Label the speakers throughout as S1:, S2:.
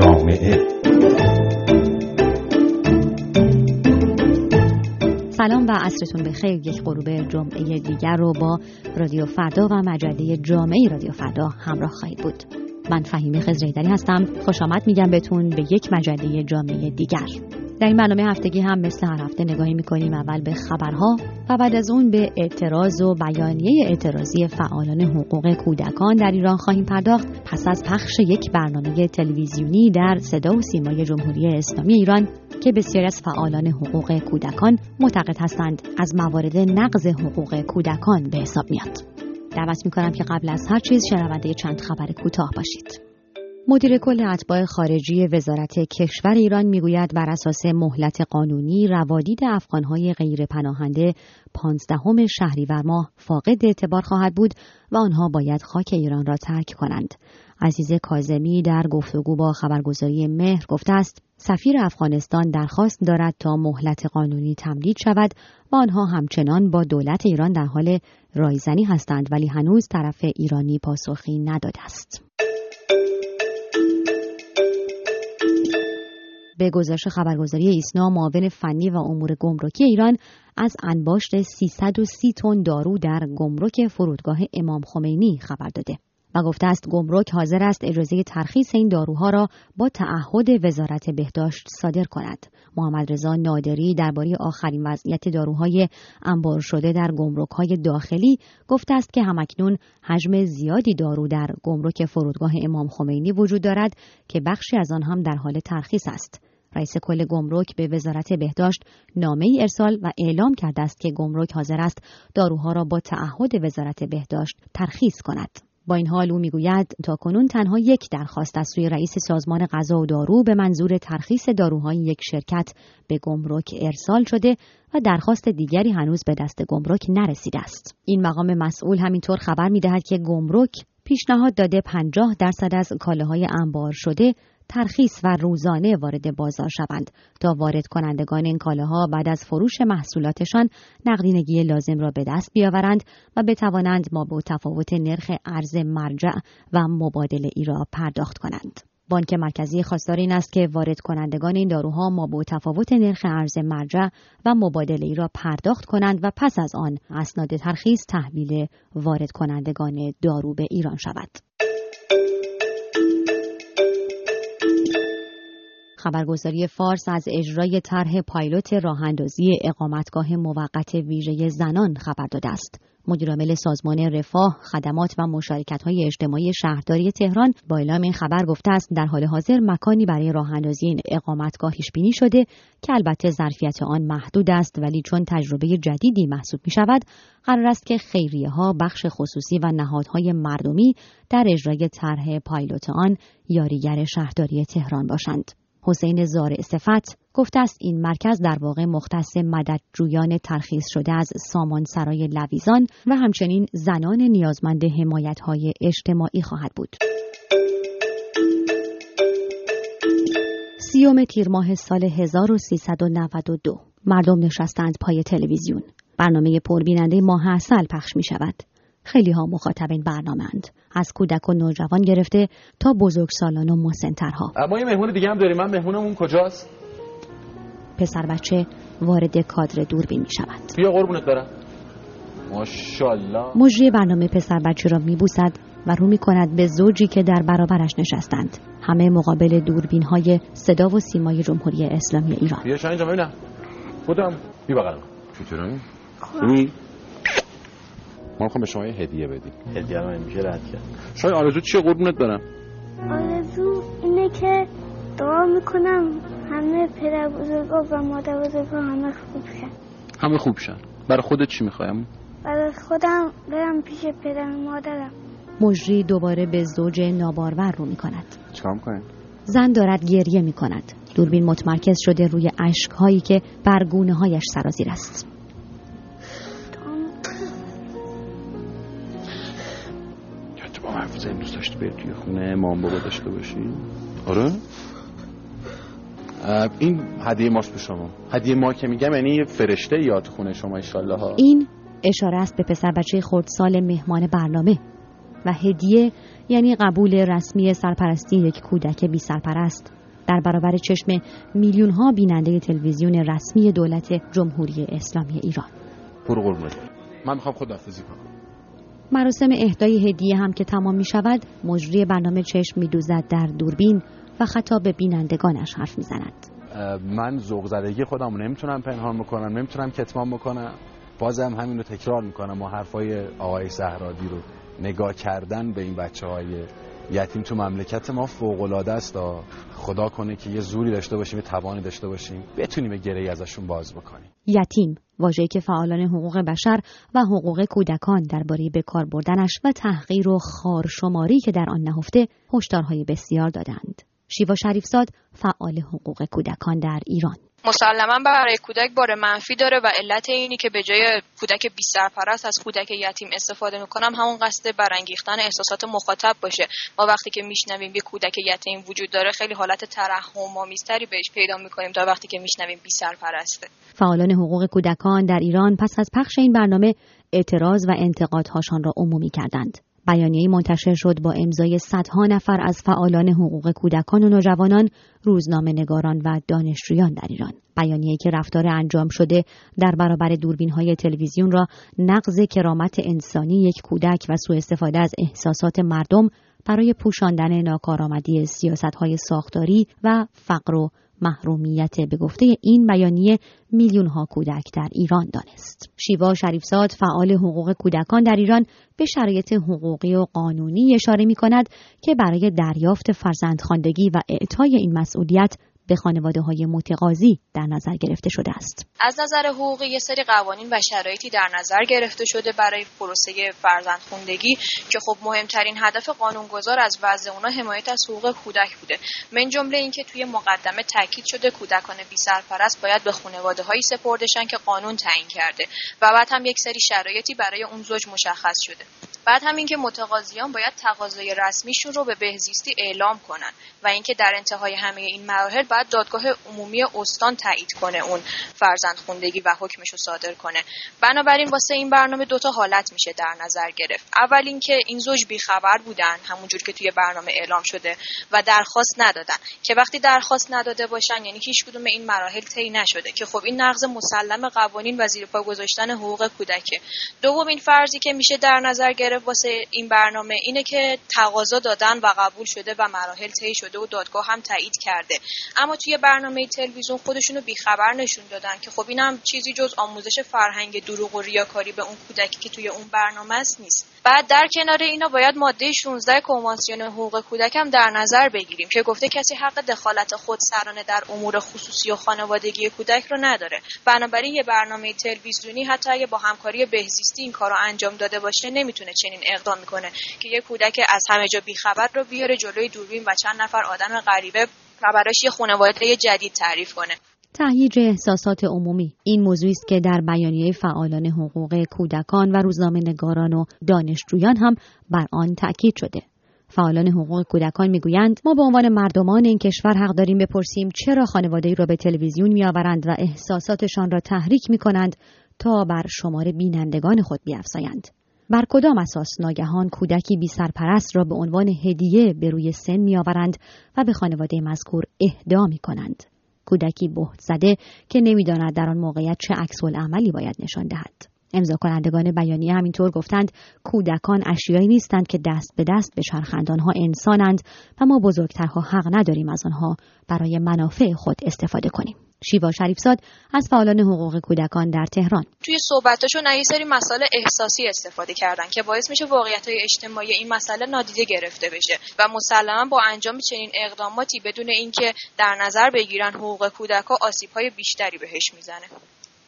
S1: جامعه.
S2: سلام و عصرتون بخیر. یک غروب جمعه دیگر رو با رادیو فردا و مجله جامعه رادیو فردا همراه خواهید بود. من فهیم خزریدری هستم. خوش آمد میگم بهتون به یک مجله جامعه دیگر. در این برنامه هفتگی هم مثل هر هفته نگاهی می‌کنیم اول به خبرها و بعد از اون به اعتراض و بیانیه اعتراضی فعالان حقوق کودکان در ایران خواهیم پرداخت. پس از پخش یک برنامه تلویزیونی در صدا و سیمای جمهوری اسلامی ایران که بسیاری از فعالان حقوق کودکان معتقد هستند از موارد نقض حقوق کودکان به حساب میاد. دعوت می‌کنم که قبل از هر چیز شنونده چند خبر کوتاه باشید. مدیر کل اتباع خارجی وزارت کشور ایران می‌گوید بر اساس مهلت قانونی روادید افغانهای غیر پناهنده پانزدهم شهریور ماه فاقد اعتبار خواهد بود و آنها باید خاک ایران را ترک کنند. عزیز کازمی در گفتگو با خبرگزاری مهر گفته است سفیر افغانستان درخواست دارد تا مهلت قانونی تمدید شود و آنها همچنان با دولت ایران در حال رایزنی هستند ولی هنوز طرف ایرانی پاسخی نداده است. به گزارش خبرگزاری ایسنا معاون فنی و امور گمرکی ایران از انباشت 330 تن دارو در گمرک فرودگاه امام خمینی خبر داده و گفته است گمرک حاضر است اجازه ترخیص این داروها را با تعهد وزارت بهداشت صادر کند. محمد رضا نادری درباره آخرین وضعیت داروهای انبار شده در گمرک های داخلی گفته است که همکنون حجم زیادی دارو در گمرک فرودگاه امام خمینی وجود دارد که بخشی از آن هم در حال ترخیص است. رئیس کل گمرک به وزارت بهداشت نامه ای ارسال و اعلام کرده است که گمرک حاضر است داروها را با تعهد وزارت بهداشت ترخیص کند. با این حال او می‌گوید تا کنون تنها یک درخواست از سوی رئیس سازمان غذا و دارو به منظور ترخیص داروهای یک شرکت به گمرک ارسال شده و درخواست دیگری هنوز به دست گمرک نرسیده است. این مقام مسئول همینطور خبر می‌دهد که گمرک پیشنهاد داده 50 درصد از کالاهای انبار شده ترخیص و روزانه وارد بازار شوند تا وارد کنندگان این کالاها بعد از فروش محصولاتشان نقدینگی لازم را به دست بیاورند و بتوانند ما به تفاوت نرخ ارز مرجع و مبادله ای را پرداخت کنند. بانک مرکزی خواستار این است که وارد کنندگان این داروها ما به تفاوت نرخ ارز مرجع و مبادله ای را پرداخت کنند و پس از آن اسناد ترخیص تحویل وارد کنندگان دارو به ایران شود. خبرگزاری فارس از اجرای طرح پایلوت راهاندازی اقامتگاه موقت ویژه زنان خبر داده است. مدیرعامل سازمان رفاه، خدمات و مشارکت های اجتماعی شهرداری تهران با اعلام این خبر گفته است در حال حاضر مکانی برای راه اندازی این اقامتگاه بینی شده که البته ظرفیت آن محدود است ولی چون تجربه جدیدی محسوب می شود قرار است که خیریه ها بخش خصوصی و نهادهای مردمی در اجرای طرح پایلوت آن یاریگر شهرداری تهران باشند. حسین زار صفت گفته است این مرکز در واقع مختص مددجویان ترخیص شده از سامان سرای لویزان و همچنین زنان نیازمند حمایت های اجتماعی خواهد بود. سیوم تیر ماه سال 1392 مردم نشستند پای تلویزیون. برنامه پربیننده ماه اصل پخش می شود. خیلی ها مخاطب این برنامه اند. از کودک و نوجوان گرفته تا بزرگسالان و مسنترها.
S3: ما یه مهمون دیگه هم داریم. من مهمونمون کجاست؟
S2: پسر بچه وارد کادر دوربین می شود
S3: بیا قربونت برم. ماشاءالله.
S2: مجری برنامه پسر بچه را می بوسد و رو می کند به زوجی که در برابرش نشستند. همه مقابل دوربین های صدا و سیمای جمهوری اسلامی ایران.
S3: بیا شاید اینجا ببینم. خودم. بی بغلم. چطوری؟ ما می‌خوام به شما یه هدیه بدیم.
S4: هدیه رو نمیشه رد کرد.
S3: شاید آرزو چیه؟ قربونت دارم
S5: آرزو اینه که دعا می‌کنم همه پدر بزرگا و مادر بزرگا همه خوب شن.
S3: همه خوب شن. برای خودت چی می‌خوایم؟
S5: برای خودم برم پیش پدر مادرم.
S2: مجری دوباره به زوج نابارور رو می‌کند.
S3: چیکار می‌کنه؟
S2: زن دارد گریه می‌کند. دوربین متمرکز شده روی اشکهایی که بر گونه هایش سرازیر است.
S3: حرف دوست داشتی بری توی خونه مام بابا داشته باشی؟ آره. این هدیه ماست به شما. هدیه ما که میگم یعنی فرشته یاد خونه شما ایشالله ها
S2: این اشاره است به پسر بچه خردسال مهمان برنامه و هدیه یعنی قبول رسمی سرپرستی یک کودک بی سرپرست در برابر چشم میلیون ها بیننده تلویزیون رسمی دولت جمهوری اسلامی ایران.
S3: برو
S1: من می‌خوام خداحافظی کنم.
S2: مراسم اهدای هدیه هم که تمام می شود مجری برنامه چشم می دوزد در دوربین و خطاب بینندگانش حرف می زند.
S1: من ذوق زدگی خودم نمی‌تونم پنهان بکنم نمی‌تونم کتمان بکنم بازم همین رو تکرار می‌کنم و حرفای آقای زهرادی رو نگاه کردن به این بچه های یتیم تو مملکت ما فوق العاده است خدا کنه که یه زوری داشته باشیم یه توانی داشته باشیم. بتونیم گره ازشون باز بکنیم.
S2: یتیم واژه‌ای که فعالان حقوق بشر و حقوق کودکان درباره بکار بردنش و تحقیر و خارشماری که در آن نهفته هشدارهای بسیار دادند. شیوا شریفزاد فعال حقوق کودکان در ایران.
S4: مسلما برای کودک بار منفی داره و علت اینی که به جای کودک بی سرپرست از کودک یتیم استفاده می‌کنم همون قصد برانگیختن احساسات مخاطب باشه. ما وقتی که میشنویم یه کودک یتیم وجود داره خیلی حالت ترحم آمیزتری بهش پیدا می‌کنیم تا وقتی که میشنویم بی سرپرسته
S2: فعالان حقوق کودکان در ایران پس از پخش این برنامه اعتراض و انتقادهاشان را عمومی کردند. بیانیه‌ای منتشر شد با امضای صدها نفر از فعالان حقوق کودکان و نوجوانان، روزنامه نگاران و دانشجویان در ایران. بیانیه‌ای که رفتار انجام شده در برابر دوربین‌های تلویزیون را نقض کرامت انسانی یک کودک و سوء استفاده از احساسات مردم برای پوشاندن ناکارآمدی سیاست‌های ساختاری و فقر و محرومیت به گفته این بیانیه میلیون ها کودک در ایران دانست. شیوا شریفزاد فعال حقوق کودکان در ایران به شرایط حقوقی و قانونی اشاره می کند که برای دریافت فرزندخواندگی و اعطای این مسئولیت به خانواده های متقاضی در نظر گرفته شده است.
S4: از نظر حقوقی یه سری قوانین و شرایطی در نظر گرفته شده برای پروسه فرزندخوندگی که خب مهمترین هدف قانونگذار از وضع اونا حمایت از حقوق کودک بوده. من جمله اینکه توی مقدمه تاکید شده کودکان بی سرپرست باید به خانواده هایی سپردشن که قانون تعیین کرده و بعد هم یک سری شرایطی برای اون زوج مشخص شده. بعد همین که متقاضیان باید تقاضای رسمیشون رو به بهزیستی اعلام کنن و اینکه در انتهای همه این مراحل باید دادگاه عمومی استان تایید کنه اون فرزند خوندگی و حکمش رو صادر کنه. بنابراین واسه این برنامه دوتا حالت میشه در نظر گرفت. اول اینکه این زوج بیخبر بودن همونجور که توی برنامه اعلام شده و درخواست ندادن. که وقتی درخواست نداده باشن یعنی هیچ کدوم این مراحل طی نشده. که خب این نقض مسلم قوانین و زیر پا گذاشتن حقوق کودکه. دوم این فرضی که میشه در نظر گرفت واسه این برنامه اینه که تقاضا دادن و قبول شده و مراحل طی شده و دادگاه هم تایید کرده. اما توی برنامه تلویزیون خودشونو بیخبر نشون دادن که خب اینم چیزی جز آموزش فرهنگ دروغ و ریاکاری به اون کودکی که توی اون برنامه است نیست. بعد در کنار اینا باید ماده 16 کنوانسیون حقوق کودک هم در نظر بگیریم که گفته کسی حق دخالت خودسرانه در امور خصوصی و خانوادگی کودک رو نداره. بنابراین یه برنامه تلویزیونی حتی اگه با همکاری بهزیستی این کار رو انجام داده باشه نمی‌تونه چنین اقدام می‌کنه که یه کودک از همه جا بیخبر رو بیاره جلوی دوربین و چند نفر آدم غریبه و براش یه خانواده جدید تعریف کنه.
S2: تهییج احساسات عمومی. این موضوعی است که در بیانیه فعالان حقوق کودکان و روزنامه نگاران و دانشجویان هم بر آن تاکید شده. فعالان حقوق کودکان می‌گویند ما به عنوان مردمان این کشور حق داریم بپرسیم چرا خانواده را به تلویزیون میآورند و احساساتشان را تحریک می کنند تا بر شمار بینندگان خود بیافزایند بر کدام اساس ناگهان کودکی بی سرپرست را به عنوان هدیه به روی سن میآورند و به خانواده مذکور اهدا می کنند. کودکی بهت زده که نمی‌داند در آن موقعیت چه عکس عملی باید نشان دهد. امضا کنندگان بیانیه همینطور گفتند کودکان اشیایی نیستند که دست به دست بچرخند آنها انسانند و ما بزرگترها حق نداریم از آنها برای منافع خود استفاده کنیم شیوا شریفزاد از فعالان حقوق کودکان در تهران.
S4: توی صحبتاشون یه سری مسائل احساسی استفاده کردن که باعث میشه واقعیت های اجتماعی این مسئله نادیده گرفته بشه و مسلما با انجام چنین اقداماتی بدون اینکه در نظر بگیرن حقوق کودک آسیب های بیشتری بهش می‌زنه.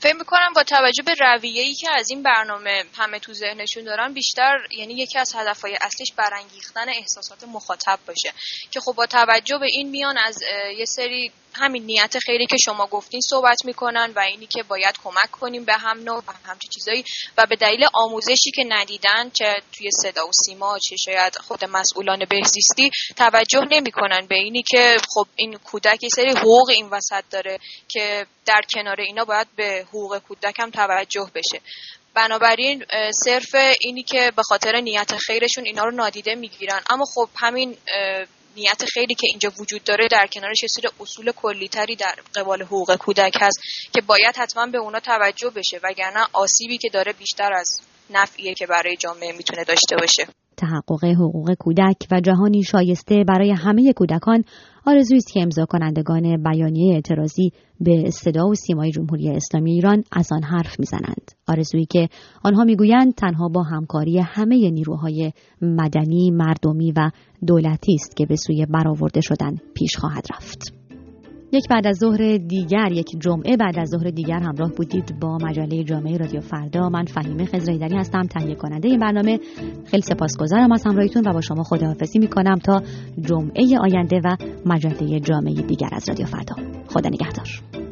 S4: فکر می‌کنم با توجه به رویه‌ای که از این برنامه همه تو ذهنشون دارن بیشتر یعنی یکی از هدفهای اصلیش برانگیختن احساسات مخاطب باشه. که خب با توجه به این میان از یه سری همین نیت خیلی که شما گفتین صحبت می‌کنن و اینی که باید کمک کنیم به هم نوع و همچین چیزایی و به دلیل آموزشی که ندیدن چه توی صدا و سیما چه شاید خود مسئولان بهزیستی توجه نمی‌کنن به اینی که خب این کودک سری حقوق این وسط داره که در کنار اینا باید به حقوق کودک هم توجه بشه. بنابراین صرف اینی که به خاطر نیت خیرشون اینا رو نادیده می‌گیرن. اما خب همین نیت خیلی که اینجا وجود داره در کنارش یه سری اصول کلیتری در قبال حقوق کودک هست که باید حتما به اونا توجه بشه وگرنه آسیبی که داره بیشتر از نفعیه که برای جامعه می‌تونه داشته باشه.
S2: تحقق حقوق کودک و جهانی شایسته برای همه کودکان آرزویی است که امضا کنندگان بیانیه اعتراضی به صدا و سیمای جمهوری اسلامی ایران از آن حرف می‌زنند. آرزویی که آنها می‌گویند تنها با همکاری همه نیروهای مدنی مردمی و دولتی است که به سوی برآورده شدن پیش خواهد رفت. یک بعد از ظهر دیگر یک جمعه بعد از ظهر دیگر همراه بودید با مجله جامعه رادیو فردا. من فهیمه خزرایدری هستم تهیه کننده این برنامه. خیلی سپاسگزارم از همراهیتون و با شما خداحافظی می‌کنم تا جمعه آینده و مجله جامعه دیگر از رادیو فردا. خدا نگهدار.